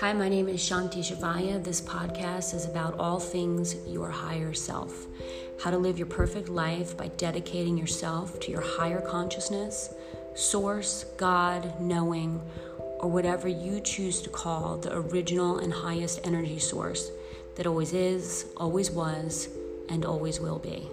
Hi, my name is Shanti Shavaya. This podcast is about all things your higher self. How to live your perfect life by dedicating yourself to your higher consciousness, source, God, knowing, or whatever you choose to call the original and highest energy source that always is, always was, and always will be.